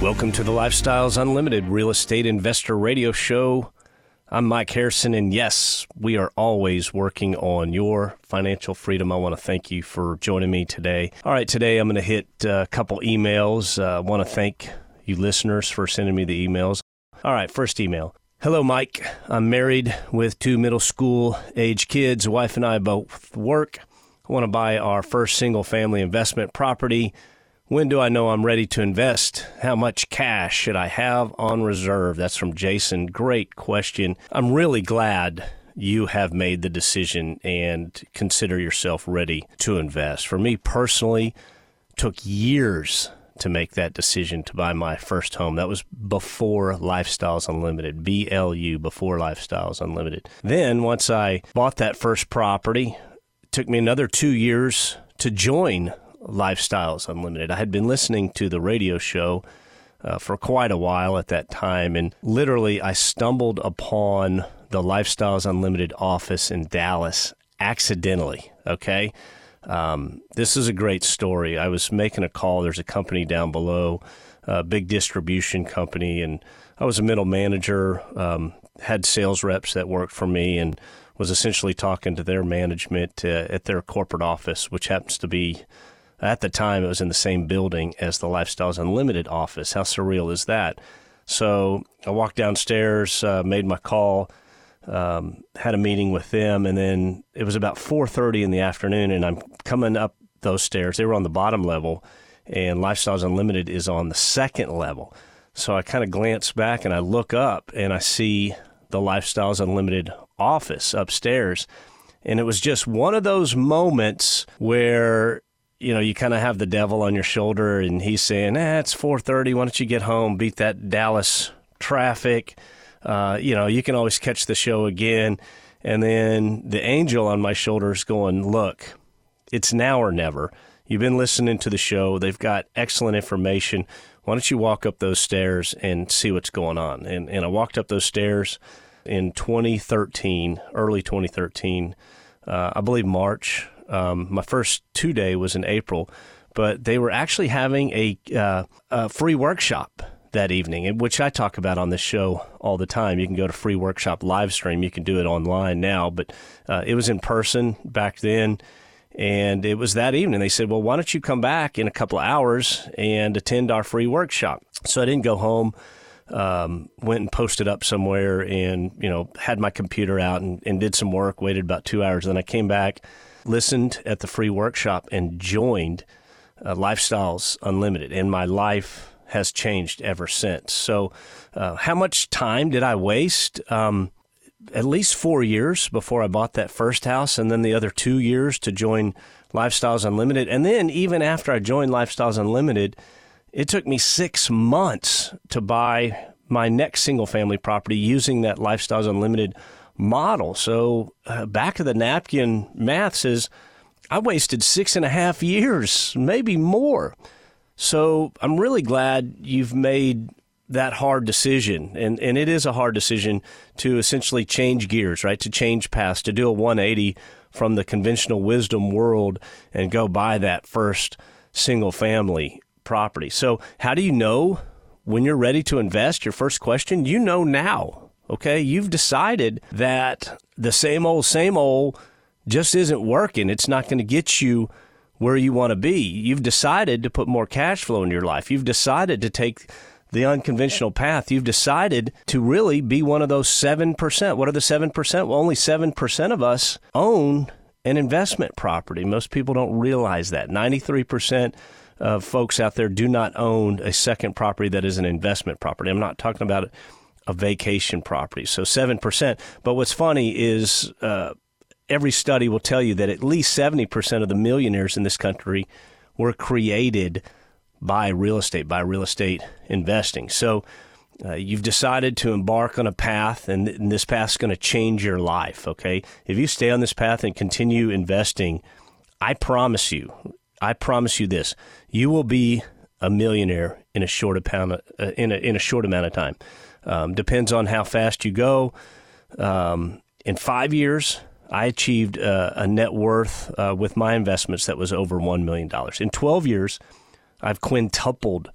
Welcome to the Lifestyles Unlimited Real Estate Investor Radio Show. I'm Mike Harrison, and yes, we are always working on your financial freedom. I want to thank you for joining me today. All right, today I'm going to hit a couple emails. Uh, I want to thank you listeners for sending me the emails. All right, first email. Hello, Mike. I'm married with two middle school age kids. Wife and I both work. I want to buy our first single family investment property. When do I know I'm ready to invest? How much cash should I have on reserve? That's from Jason. Great question. I'm really glad you have made the decision and consider yourself ready to invest. For me personally, took years to make that decision to buy my first home. That was before Lifestyles Unlimited, BLU, before Lifestyles Unlimited. Then once I bought that first property, took me another 2 years to join Lifestyles Unlimited. I had been listening to the radio show uh, for quite a while at that time, and literally I stumbled upon the Lifestyles Unlimited office in Dallas accidentally. Okay. Um, this is a great story. I was making a call. There's a company down below, a big distribution company, and I was a middle manager, um, had sales reps that worked for me, and was essentially talking to their management uh, at their corporate office, which happens to be at the time, it was in the same building as the Lifestyles Unlimited office. How surreal is that? So I walked downstairs, uh, made my call, um, had a meeting with them, and then it was about 4:30 in the afternoon, and I'm coming up those stairs. They were on the bottom level, and Lifestyles Unlimited is on the second level. So I kind of glance back and I look up and I see the Lifestyles Unlimited office upstairs. And it was just one of those moments where you know, you kind of have the devil on your shoulder, and he's saying, "Eh, it's 4:30. Why don't you get home, beat that Dallas traffic? Uh, you know, you can always catch the show again." And then the angel on my shoulder is going, "Look, it's now or never. You've been listening to the show. They've got excellent information. Why don't you walk up those stairs and see what's going on?" And and I walked up those stairs in 2013, early 2013, uh, I believe March um, my first two day was in April, but they were actually having a, uh, a free workshop that evening, which I talk about on this show all the time. You can go to free workshop live stream. You can do it online now, but uh, it was in person back then. And it was that evening. They said, Well, why don't you come back in a couple of hours and attend our free workshop? So I didn't go home. Um, went and posted up somewhere and, you know, had my computer out and, and did some work, waited about two hours. Then I came back listened at the free workshop and joined uh, Lifestyles Unlimited, and my life has changed ever since. So, uh, how much time did I waste? Um, at least four years before I bought that first house, and then the other two years to join Lifestyles Unlimited. And then, even after I joined Lifestyles Unlimited, it took me six months to buy my next single family property using that Lifestyles Unlimited model. So uh, back of the napkin math says I wasted six and a half years, maybe more. So I'm really glad you've made that hard decision. And, and it is a hard decision to essentially change gears, right? To change paths, to do a 180 from the conventional wisdom world and go buy that first single family property. So, how do you know when you're ready to invest? Your first question, you know now Okay, you've decided that the same old, same old just isn't working. It's not going to get you where you want to be. You've decided to put more cash flow in your life. You've decided to take the unconventional path. You've decided to really be one of those 7%. What are the 7%? Well, only 7% of us own an investment property. Most people don't realize that. 93% of folks out there do not own a second property that is an investment property. I'm not talking about a vacation property. So 7%. But what's funny is uh, every study will tell you that at least 70% of the millionaires in this country were created by real estate, by real estate investing. So uh, you've decided to embark on a path, and, th- and this path's going to change your life. Okay, if you stay on this path and continue investing, I promise you, I promise you this: you will be a millionaire in a short amount of, uh, in a in a short amount of time. Um, depends on how fast you go. Um, in five years, I achieved uh, a net worth uh, with my investments that was over one million dollars. In twelve years, I've quintupled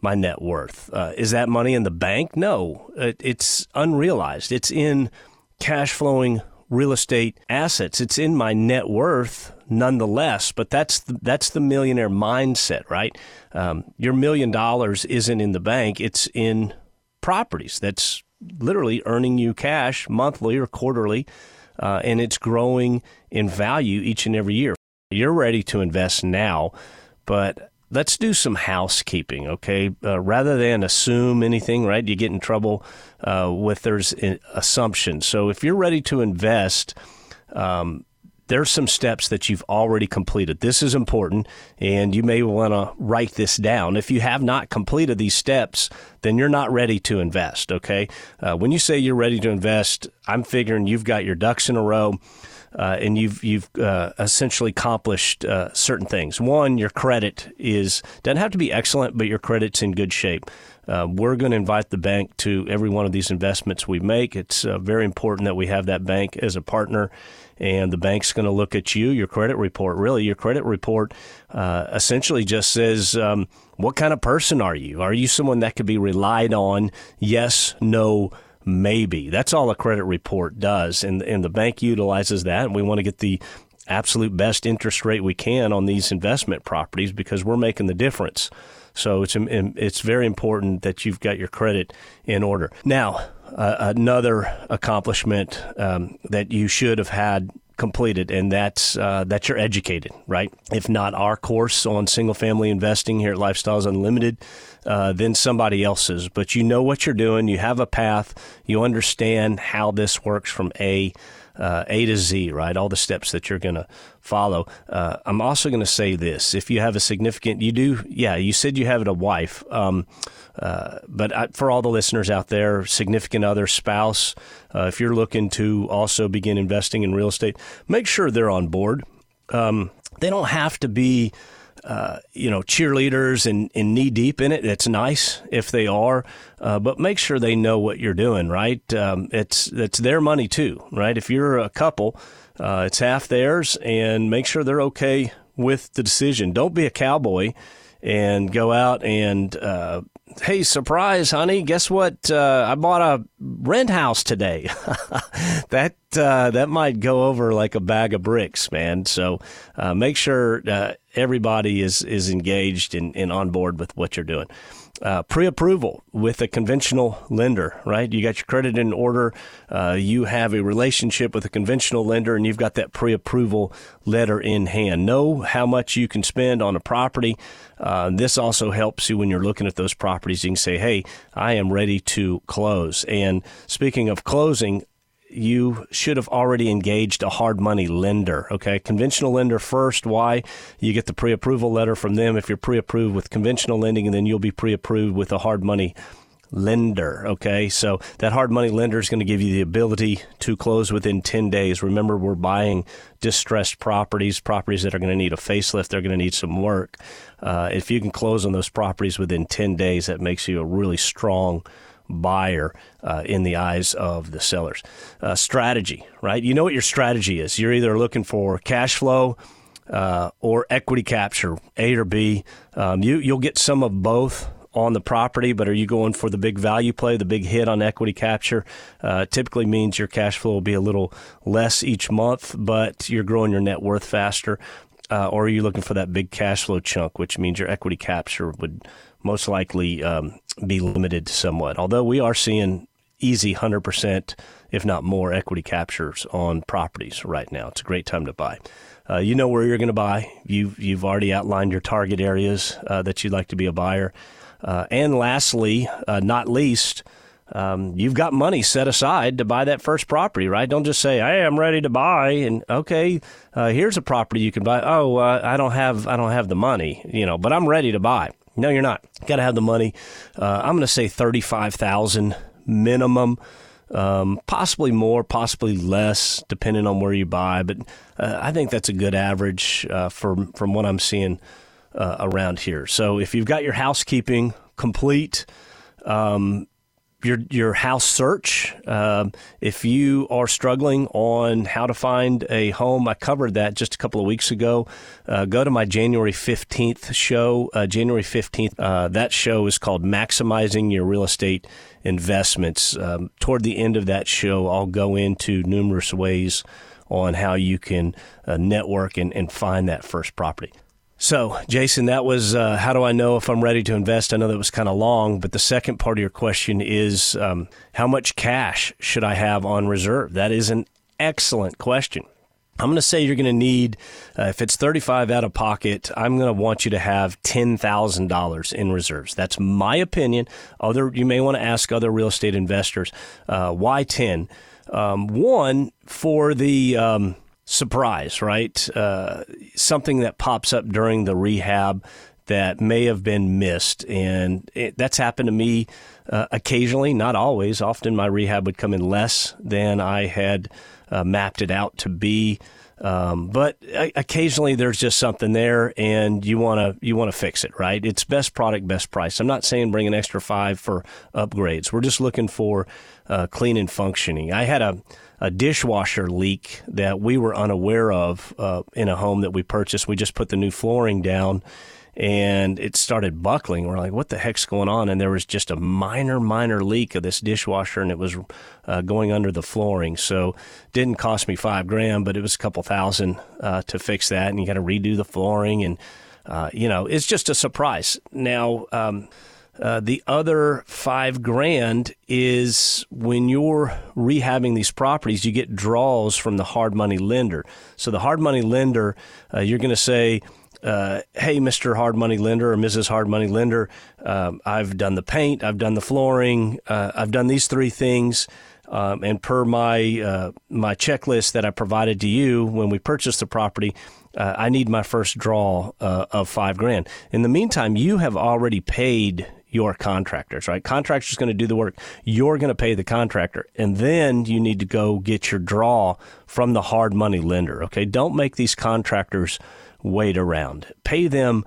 my net worth. Uh, is that money in the bank? No, it, it's unrealized. It's in cash flowing real estate assets. It's in my net worth nonetheless, but that's the, that's the millionaire mindset, right? Um, your million dollars isn't in the bank, it's in properties. That's literally earning you cash monthly or quarterly, uh, and it's growing in value each and every year. You're ready to invest now, but let's do some housekeeping, okay? Uh, rather than assume anything, right? You get in trouble uh, with there's assumptions. So if you're ready to invest, um, there's some steps that you've already completed. This is important, and you may want to write this down. If you have not completed these steps, then you're not ready to invest, okay? Uh, when you say you're ready to invest, I'm figuring you've got your ducks in a row uh, and you've you've uh, essentially accomplished uh, certain things. One, your credit is doesn't have to be excellent, but your credit's in good shape. Uh, we're going to invite the bank to every one of these investments we make. It's uh, very important that we have that bank as a partner, and the bank's going to look at you, your credit report. Really, your credit report uh, essentially just says. Um, what kind of person are you? Are you someone that could be relied on? Yes, no, maybe. That's all a credit report does, and and the bank utilizes that. And we want to get the absolute best interest rate we can on these investment properties because we're making the difference. So it's it's very important that you've got your credit in order. Now, uh, another accomplishment um, that you should have had completed, and that's uh, that you're educated, right? If not our course on single family investing here at Lifestyles Unlimited, uh, then somebody else's. But you know what you're doing. You have a path. You understand how this works from A. Uh, a to Z, right? All the steps that you're going to follow. Uh, I'm also going to say this: if you have a significant, you do, yeah, you said you have a wife. Um, uh, but I, for all the listeners out there, significant other, spouse, uh, if you're looking to also begin investing in real estate, make sure they're on board. Um, they don't have to be. Uh, you know, cheerleaders and, and, knee deep in it. It's nice if they are, uh, but make sure they know what you're doing. Right? Um, it's it's their money too. Right? If you're a couple, uh, it's half theirs, and make sure they're okay with the decision. Don't be a cowboy and go out and uh, hey, surprise, honey! Guess what? Uh, I bought a rent house today. that uh, that might go over like a bag of bricks, man. So uh, make sure uh, everybody is is engaged and, and on board with what you're doing uh, pre-approval with a conventional lender, right? You got your credit in order, uh, you have a relationship with a conventional lender, and you've got that pre-approval letter in hand. Know how much you can spend on a property. Uh, this also helps you when you're looking at those properties. You can say, "Hey, I am ready to close." And speaking of closing, you should have already engaged a hard money lender. Okay, conventional lender first. Why? You get the pre approval letter from them if you're pre approved with conventional lending, and then you'll be pre approved with a hard money lender. Okay, so that hard money lender is going to give you the ability to close within 10 days. Remember, we're buying distressed properties, properties that are going to need a facelift, they're going to need some work. Uh, if you can close on those properties within 10 days, that makes you a really strong buyer uh, in the eyes of the sellers. Uh, strategy, right? You know what your strategy is. You're either looking for cash flow uh, or equity capture, A or B. Um, you you'll get some of both on the property, but are you going for the big value play, the big hit on equity capture? Uh, typically means your cash flow will be a little less each month, but you're growing your net worth faster. Uh, or are you looking for that big cash flow chunk, which means your equity capture would most likely um, be limited somewhat. Although we are seeing easy 100%, if not more, equity captures on properties right now. It's a great time to buy. Uh, you know where you're going to buy. You've, you've already outlined your target areas uh, that you'd like to be a buyer. Uh, and lastly, uh, not least, um, you've got money set aside to buy that first property, right? Don't just say, "Hey, I'm ready to buy," and okay, uh, here's a property you can buy. Oh, uh, I don't have, I don't have the money, you know, but I'm ready to buy. No, you're not. Got to have the money. Uh, I'm going to say thirty-five thousand minimum, um, possibly more, possibly less, depending on where you buy. But uh, I think that's a good average uh, from from what I'm seeing uh, around here. So if you've got your housekeeping complete. Um, your your house search. Um, if you are struggling on how to find a home, I covered that just a couple of weeks ago. Uh, go to my January fifteenth show. Uh, January fifteenth. Uh, that show is called "Maximizing Your Real Estate Investments." Um, toward the end of that show, I'll go into numerous ways on how you can uh, network and, and find that first property. So, Jason, that was uh, how do I know if I'm ready to invest? I know that was kind of long, but the second part of your question is um, how much cash should I have on reserve? That is an excellent question. I'm going to say you're going to need, uh, if it's 35 out of pocket, I'm going to want you to have $10,000 in reserves. That's my opinion. Other, you may want to ask other real estate investors, uh, why 10? Um, one, for the, um, surprise, right? Uh, something that pops up during the rehab that may have been missed. And it, that's happened to me uh, occasionally, not always. Often my rehab would come in less than I had uh, mapped it out to be. Um, but occasionally there's just something there, and you want to you want to fix it, right? It's best product, best price. I'm not saying bring an extra five for upgrades. We're just looking for uh, clean and functioning. I had a a dishwasher leak that we were unaware of uh, in a home that we purchased. We just put the new flooring down and it started buckling. We're like, what the heck's going on? And there was just a minor, minor leak of this dishwasher, and it was uh, going under the flooring. So, didn't cost me five grand, but it was a couple thousand uh, to fix that, and you got to redo the flooring, and uh, you know, it's just a surprise. Now, um, uh, the other five grand is when you're rehabbing these properties, you get draws from the hard money lender. So the hard money lender, uh, you're going to say, uh, hey, Mr. Hard Money Lender or Mrs. Hard Money Lender, um, I've done the paint, I've done the flooring, uh, I've done these three things. Um, and per my uh, my checklist that I provided to you when we purchased the property, uh, I need my first draw uh, of five grand. In the meantime, you have already paid your contractors, right? Contractor's going to do the work. You're going to pay the contractor. And then you need to go get your draw from the hard money lender, okay? Don't make these contractors wait around. Pay them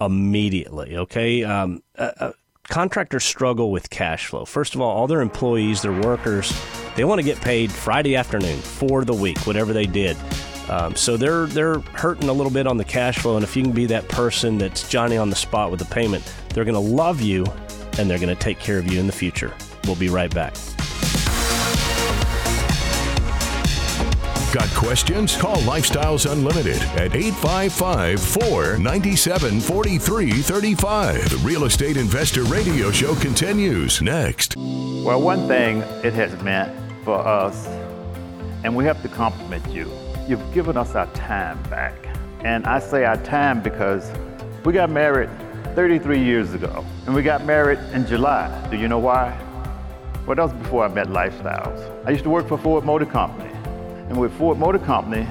immediately, okay? Um, uh, uh, contractors struggle with cash flow. First of all, all their employees, their workers, they want to get paid Friday afternoon for the week, whatever they did. Um, so they're they're hurting a little bit on the cash flow, and if you can be that person that's Johnny on the spot with the payment, they're going to love you, and they're going to take care of you in the future. We'll be right back. Got questions? Call Lifestyles Unlimited at 855 497 4335. The Real Estate Investor Radio Show continues next. Well, one thing it has meant for us, and we have to compliment you You've given us our time back. And I say our time because we got married 33 years ago, and we got married in July. Do you know why? Well, that was before I met Lifestyles. I used to work for Ford Motor Company. And with Ford Motor Company,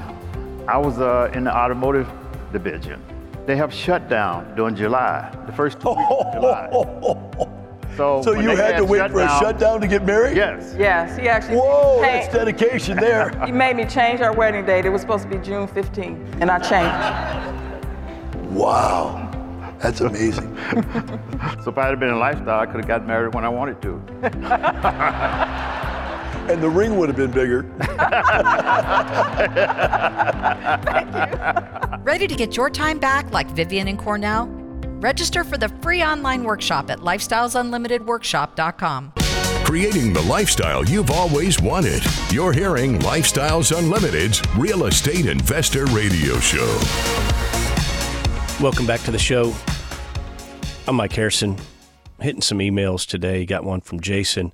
I was uh, in the automotive division. They have shut down during July, the first two weeks of July. So, so you had to wait for a shutdown to get married? Yes. Yes, he actually. Whoa, that's dedication there. he made me change our wedding date. It was supposed to be June 15th, and I changed. Wow. That's amazing. so if I had been in lifestyle, I could have gotten married when I wanted to. And the ring would have been bigger. Ready to get your time back like Vivian and Cornell? Register for the free online workshop at lifestylesunlimitedworkshop.com. Creating the lifestyle you've always wanted. You're hearing Lifestyles Unlimited's Real Estate Investor Radio Show. Welcome back to the show. I'm Mike Harrison. Hitting some emails today. Got one from Jason,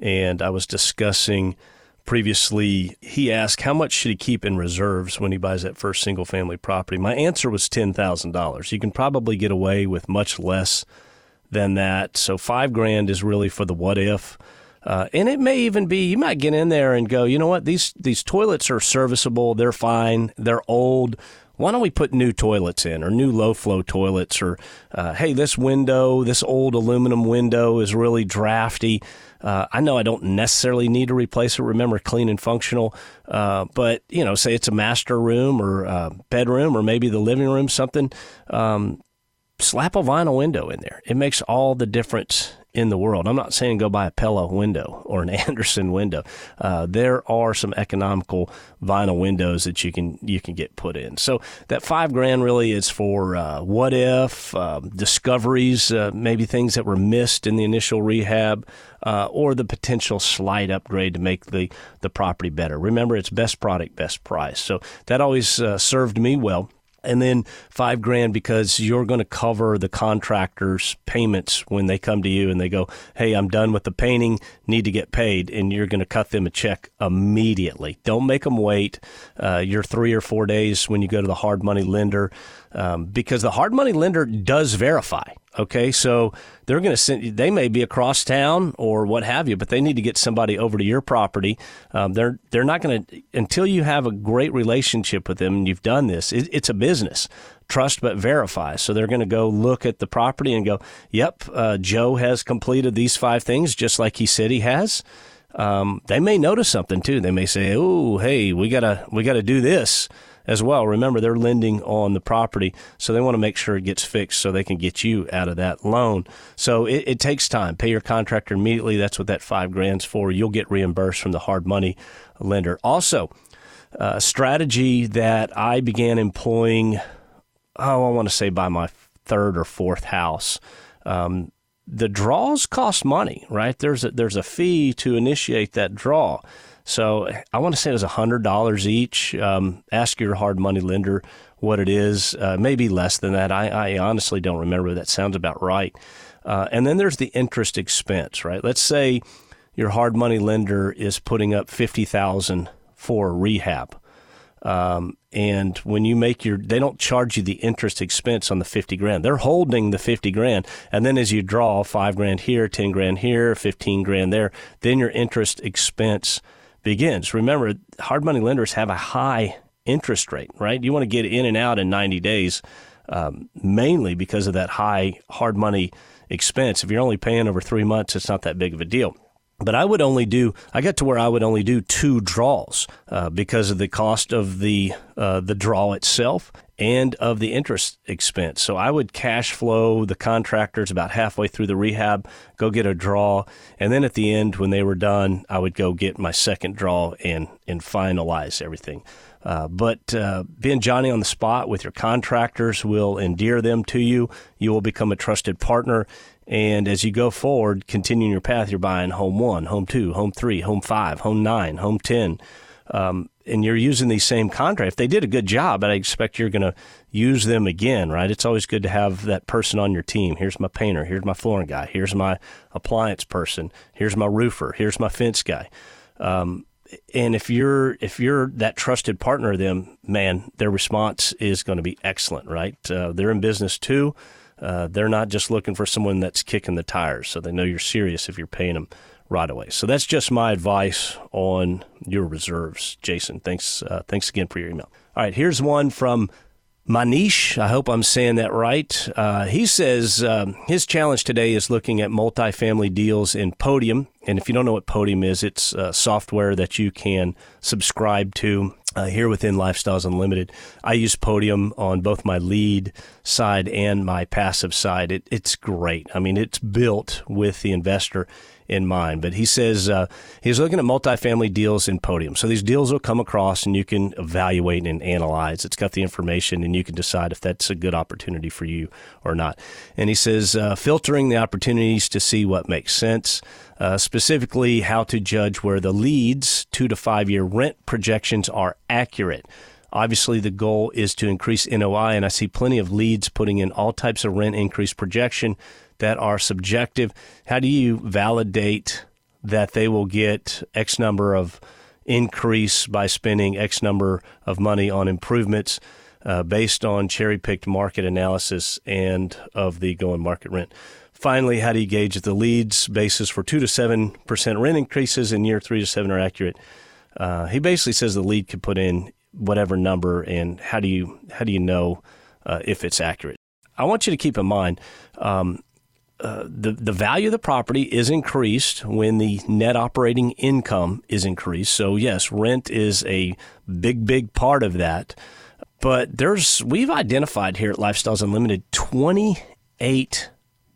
and I was discussing previously, he asked how much should he keep in reserves when he buys that first single family property. My answer was $10,000. You can probably get away with much less than that. So 5 grand is really for the what if. Uh, and it may even be you might get in there and go, you know what, these these toilets are serviceable, they're fine, they're old. why don't we put new toilets in or new low flow toilets or uh, hey this window this old aluminum window is really drafty uh, I know I don't necessarily need to replace it. Remember, clean and functional. Uh, but you know, say it's a master room or bedroom or maybe the living room, something. Um, slap a vinyl window in there. It makes all the difference in the world. I'm not saying go buy a Pella window or an Andersen window. Uh, there are some economical vinyl windows that you can you can get put in. So that five grand really is for uh, what if uh, discoveries, maybe things that were missed in the initial rehab, uh, or the potential slight upgrade to make the the property better. Remember, it's best product, best price. So that always uh, served me well and then five grand because you're going to cover the contractor's payments when they come to you and they go, Hey, I'm done with the painting, need to get paid. And you're going to cut them a check immediately. Don't make them wait. Uh, your three or four days when you go to the hard money lender um, because the hard money lender does verify. Okay, so they're going to send. They may be across town or what have you, but they need to get somebody over to your property. Um, they're they're not going to until you have a great relationship with them and you've done this. It, it's a business, trust but verify. So they're going to go look at the property and go, "Yep, uh, Joe has completed these five things just like he said he has." Um, they may notice something too. They may say, "Oh, hey, we gotta we gotta do this." As well. Remember, they're lending on the property, so they want to make sure it gets fixed so they can get you out of that loan. So it, it takes time. Pay your contractor immediately. That's what that five grand's for. You'll get reimbursed from the hard money lender. Also, a strategy that I began employing, oh, I want to say by my third or fourth house. Um, the draws cost money, right? There's a, there's a fee to initiate that draw. So I want to say it was $100 each. Um, ask your hard money lender what it is. Uh, maybe less than that. I, I, honestly don't remember. That sounds about right. Uh, and then there's the interest expense, right? Let's say your hard money lender is putting up 50000 for rehab. Um, and when you make your, they don't charge you the interest expense on the 50 grand. They're holding the 50 grand. And then as you draw five grand here, 10 grand here, 15 grand there, then your interest expense begins. Remember, hard money lenders have a high interest rate, right? You want to get in and out in 90 days, um, mainly because of that high hard money expense. If you're only paying over three months, it's not that big of a deal. But I would only do. I got to where I would only do two draws uh, because of the cost of the uh, the draw itself and of the interest expense. So I would cash flow the contractors about halfway through the rehab, go get a draw, and then at the end when they were done, I would go get my second draw and and finalize everything. Uh, but uh, being Johnny on the spot with your contractors will endear them to you. You will become a trusted partner. And as you go forward, continuing your path, you're buying home one, home two, home three, home five, home nine, home 10. Um, and you're using these same contracts. If they did a good job, but I expect you're going to use them again, right? It's always good to have that person on your team. Here's my painter. Here's my flooring guy. Here's my appliance person. Here's my roofer. Here's my fence guy. Um, and if you're if you're that trusted partner of them, man, their response is going to be excellent, right? Uh, they're in business too. Uh, they're not just looking for someone that's kicking the tires, so they know you're serious if you're paying them right away. So that's just my advice on your reserves, Jason. Thanks, uh, thanks again for your email. All right, here's one from Manish. I hope I'm saying that right. Uh, he says um, his challenge today is looking at multifamily deals in Podium. And if you don't know what Podium is, it's uh, software that you can subscribe to uh, here within Lifestyles Unlimited. I use Podium on both my lead side and my passive side. It, it's great. I mean, it's built with the investor in mind. But he says uh, he's looking at multifamily deals in Podium. So these deals will come across and you can evaluate and analyze. It's got the information and you can decide if that's a good opportunity for you or not. And he says uh, filtering the opportunities to see what makes sense. Uh, specifically, how to judge where the leads two to five year rent projections are accurate. Obviously, the goal is to increase NOI, and I see plenty of leads putting in all types of rent increase projection that are subjective. How do you validate that they will get X number of increase by spending X number of money on improvements uh, based on cherry picked market analysis and of the going market rent? Finally, how do you gauge that the leads basis for 2 to 7% rent increases in year 3 to 7 are accurate? Uh, he basically says the lead could put in whatever number, and how do you how do you know uh, if it's accurate? I want you to keep in mind. Um, uh, the the value of the property is increased when the net operating income is increased. So yes, rent is a big big part of that. But there's we've identified here at Lifestyles Unlimited 28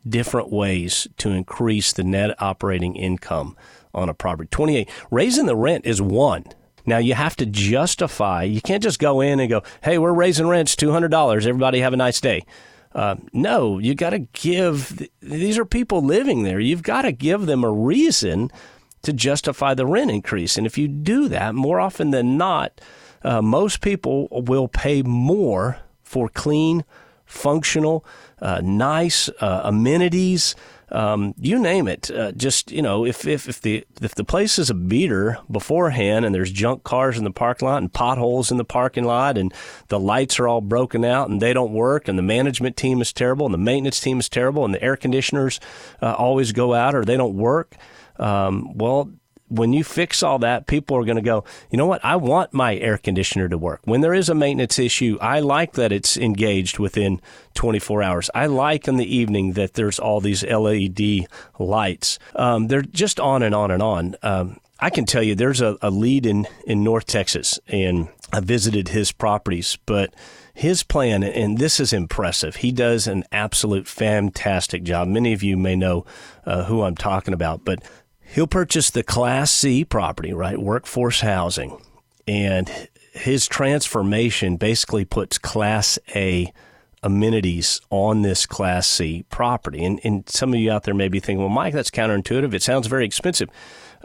different ways to increase the net operating income on a property. 28. Raising the rent is one. Now you have to justify. You can't just go in and go, "Hey, we're raising rents $200. Everybody have a nice day." Uh, no, you got to give. These are people living there. You've got to give them a reason to justify the rent increase. And if you do that, more often than not, uh, most people will pay more for clean, functional, uh, nice uh, amenities. Um, you name it. Uh, just you know, if, if if the if the place is a beater beforehand, and there's junk cars in the parking lot and potholes in the parking lot, and the lights are all broken out and they don't work, and the management team is terrible, and the maintenance team is terrible, and the air conditioners uh, always go out or they don't work. Um, well, when you fix all that, people are going to go, you know what? I want my air conditioner to work. When there is a maintenance issue, I like that it's engaged within 24 hours. I like in the evening that there's all these LED lights. Um, they're just on and on and on. Um, I can tell you there's a, a lead in, in North Texas, and I visited his properties, but his plan, and this is impressive. He does an absolute fantastic job. Many of you may know uh, who I'm talking about, but he'll purchase the Class C property, right? Workforce housing. And his transformation basically puts Class A amenities on this Class C property. And, and some of you out there may be thinking, well, Mike, that's counterintuitive. It sounds very expensive.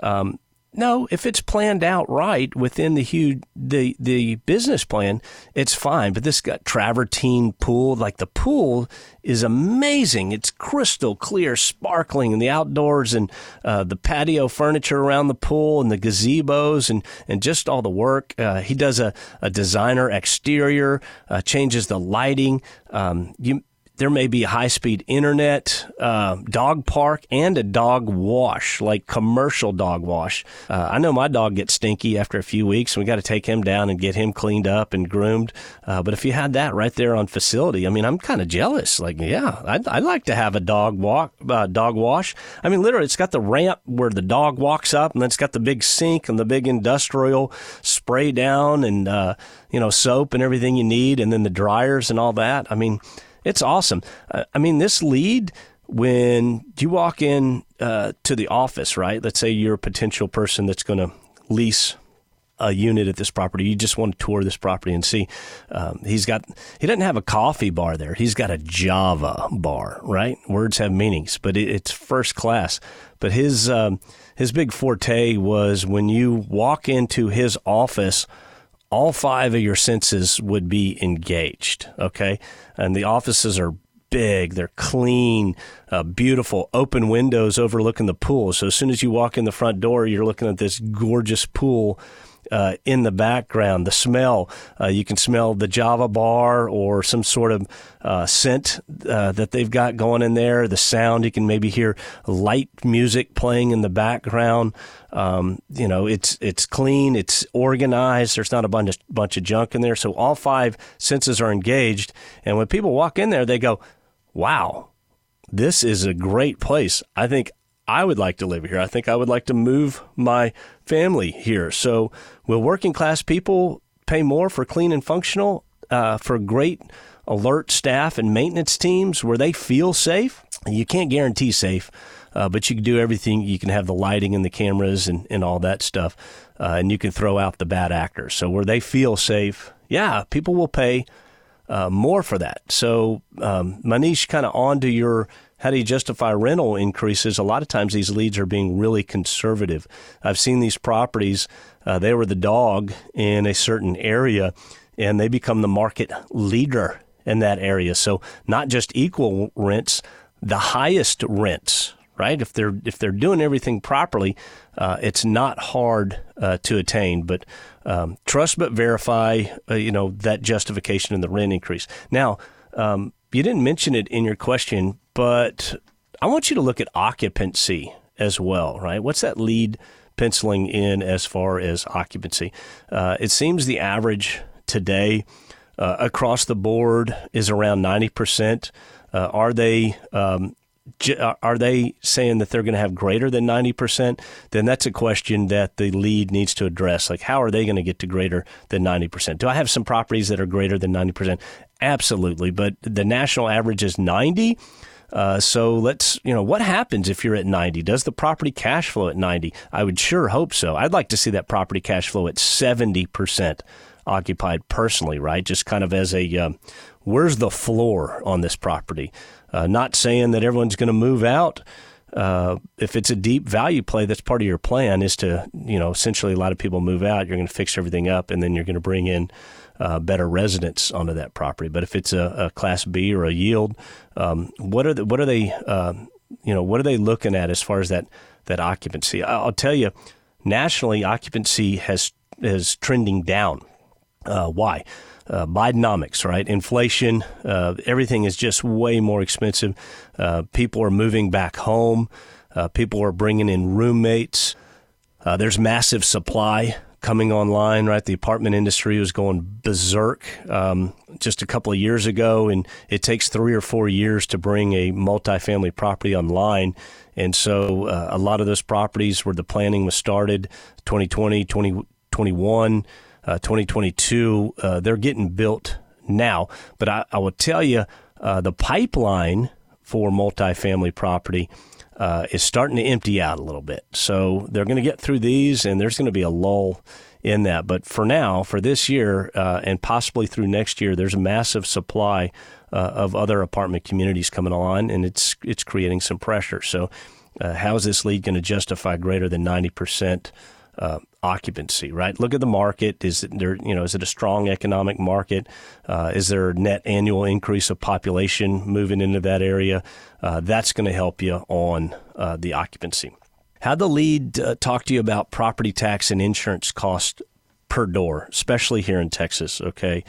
Um, no, if it's planned out right within the huge the the business plan, it's fine. But this got travertine pool, like the pool is amazing. It's crystal clear, sparkling in the outdoors, and uh, the patio furniture around the pool, and the gazebos, and and just all the work. Uh, he does a, a designer exterior, uh, changes the lighting. Um, you there may be a high speed internet, uh, dog park, and a dog wash, like commercial dog wash. Uh, I know my dog gets stinky after a few weeks, and we got to take him down and get him cleaned up and groomed. Uh, but if you had that right there on facility, I mean, I'm kind of jealous. Like, yeah, I'd, I'd, like to have a dog walk, uh, dog wash. I mean, literally, it's got the ramp where the dog walks up, and then it's got the big sink and the big industrial spray down and uh, you know soap and everything you need, and then the dryers and all that. I mean it's awesome. Uh, I mean, this lead when you walk in uh, to the office, right? Let's say you're a potential person that's going to lease a unit at this property. You just want to tour this property and see. Um, he's got he doesn't have a coffee bar there. He's got a Java bar, right? Words have meanings, but it, it's first class. But his um, his big forte was when you walk into his office all five of your senses would be engaged. Okay. And the offices are big, they're clean, uh, beautiful, open windows overlooking the pool. So as soon as you walk in the front door, you're looking at this gorgeous pool uh, in the background. The smell, uh, you can smell the Java bar or some sort of uh, scent uh, that they've got going in there. The sound, you can maybe hear light music playing in the background. Um, you know, it's it's clean, it's organized. There's not a bunch of, bunch of junk in there. So all five senses are engaged. And when people walk in there, they go, "Wow, this is a great place. I think I would like to live here. I think I would like to move my family here. So, will working class people pay more for clean and functional, uh, for great alert staff and maintenance teams where they feel safe? You can't guarantee safe, uh, but you can do everything. You can have the lighting and the cameras and, and all that stuff, uh, and you can throw out the bad actors. So, where they feel safe, yeah, people will pay uh, more for that. So, um, Manish, kind of on to your how do you justify rental increases? A lot of times these leads are being really conservative. I've seen these properties, uh, they were the dog in a certain area, and they become the market leader in that area. So not just equal rents, the highest rents, right? If they're if they're doing everything properly, uh, it's not hard uh, to attain. But um, trust but verify, uh, you know, that justification in the rent increase. Now, um, you didn't mention it in your question, but I want you to look at occupancy as well, right? What's that lead penciling in as far as occupancy. Uh, it seems the average today uh, across the board is around 90%. Uh, are they um, uh, are they saying that they're going to have greater than 90%? Then that's a question that the lead needs to address. Like, how are they going to get to greater than 90%? Do I have some properties that are greater than 90%? Absolutely. But the national average is 90. Uh, so let's, you know, what happens if you're at 90? Does the property cash flow at 90? I would sure hope so. I'd like to see that property cash flow at 70% occupied personally, right? Just kind of as a, um, where's the floor on this property? Uh, not saying that everyone's going to move out. Uh, if it's a deep value play, that's part of your plan is to, you know, essentially a lot of people move out. You're going to fix everything up, and then you're going to bring in uh, better residents onto that property. But if it's a, a class B or a yield, um, what are the, what are they, uh, you know, what are they looking at as far as that that occupancy? I'll tell you, nationally, occupancy has is trending down. Uh, why? uh, Bidenomics, right? Inflation, uh, everything is just way more expensive. Uh, people are moving back home. Uh, people are bringing in roommates. Uh, there's massive supply coming online, right? The apartment industry was going berserk um, just a couple of years ago, and it takes three or four years to bring a multifamily property online. And so uh, a lot of those properties where the planning was started 2020, 2021, uh, 2022, uh, they're getting built now. But I, I will tell you, uh, the pipeline for multifamily property uh, is starting to empty out a little bit. So they're going to get through these, and there's going to be a lull in that. But for now, for this year, uh, and possibly through next year, there's a massive supply uh, of other apartment communities coming on, and it's it's creating some pressure. So, how is this lead going to justify greater than 90 percent? Uh, occupancy, right? Look at the market. Is it there? You know, is it a strong economic market? Uh, is there a net annual increase of population moving into that area? Uh, that's going to help you on uh, the occupancy. Had the lead uh, talk to you about property tax and insurance cost per door, especially here in Texas? Okay.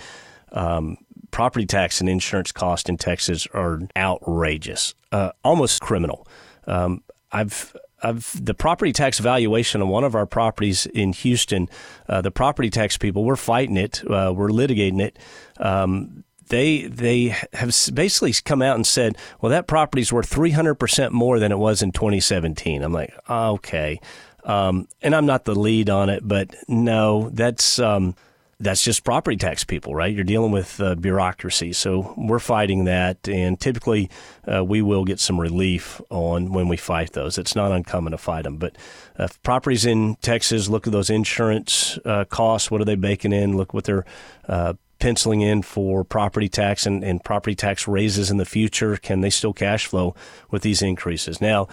Um, property tax and insurance cost in Texas are outrageous, uh, almost criminal. Um, I've of the property tax valuation on one of our properties in Houston, uh, the property tax people, we're fighting it, uh, we're litigating it. Um, they they have basically come out and said, well, that property's worth 300% more than it was in 2017. I'm like, okay. Um, and I'm not the lead on it, but no, that's. Um, that's just property tax people, right? You're dealing with uh, bureaucracy. So we're fighting that, and typically uh, we will get some relief on when we fight those. It's not uncommon to fight them. But uh, properties in Texas, look at those insurance uh, costs. What are they baking in? Look what they're uh, penciling in for property tax and, and property tax raises in the future? Can they still cash flow with these increases? Now,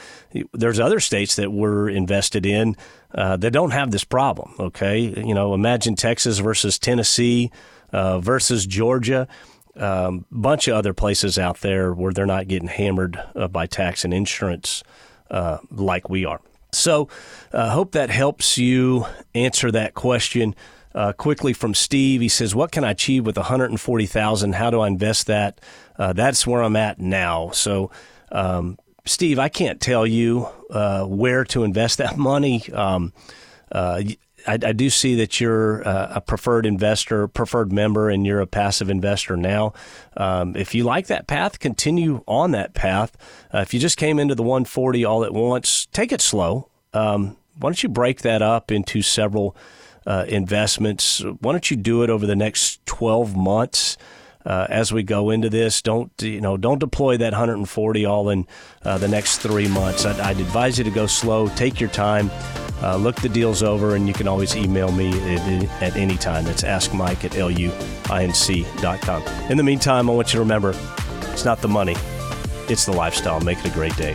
there's other states that we're invested in uh, that don't have this problem. Okay, you know, imagine Texas versus Tennessee uh, versus Georgia. A um, bunch of other places out there where they're not getting hammered uh, by tax and insurance uh, like we are. So, I uh, hope that helps you answer that question. Uh, quickly from Steve, he says, "What can I achieve with 140,000? How do I invest that? Uh, that's where I'm at now." So, um, Steve, I can't tell you uh, where to invest that money. Um, uh, I, I, do see that you're uh, a preferred investor, preferred member, and you're a passive investor now. Um, if you like that path, continue on that path. Uh, if you just came into the 140 all at once, take it slow. Um, why don't you break that up into several uh, investments. Why don't you do it over the next 12 months? Uh, as we go into this. Don't you know? Don't deploy that 140 all in uh, the next three months. I'd, I'd, advise you to go slow. Take your time. Uh, look the deals over, and you can always email me at, at any time. That's askmike at luinc.com. In the meantime, I want you to remember, it's not the money, it's the lifestyle. Make it a great day.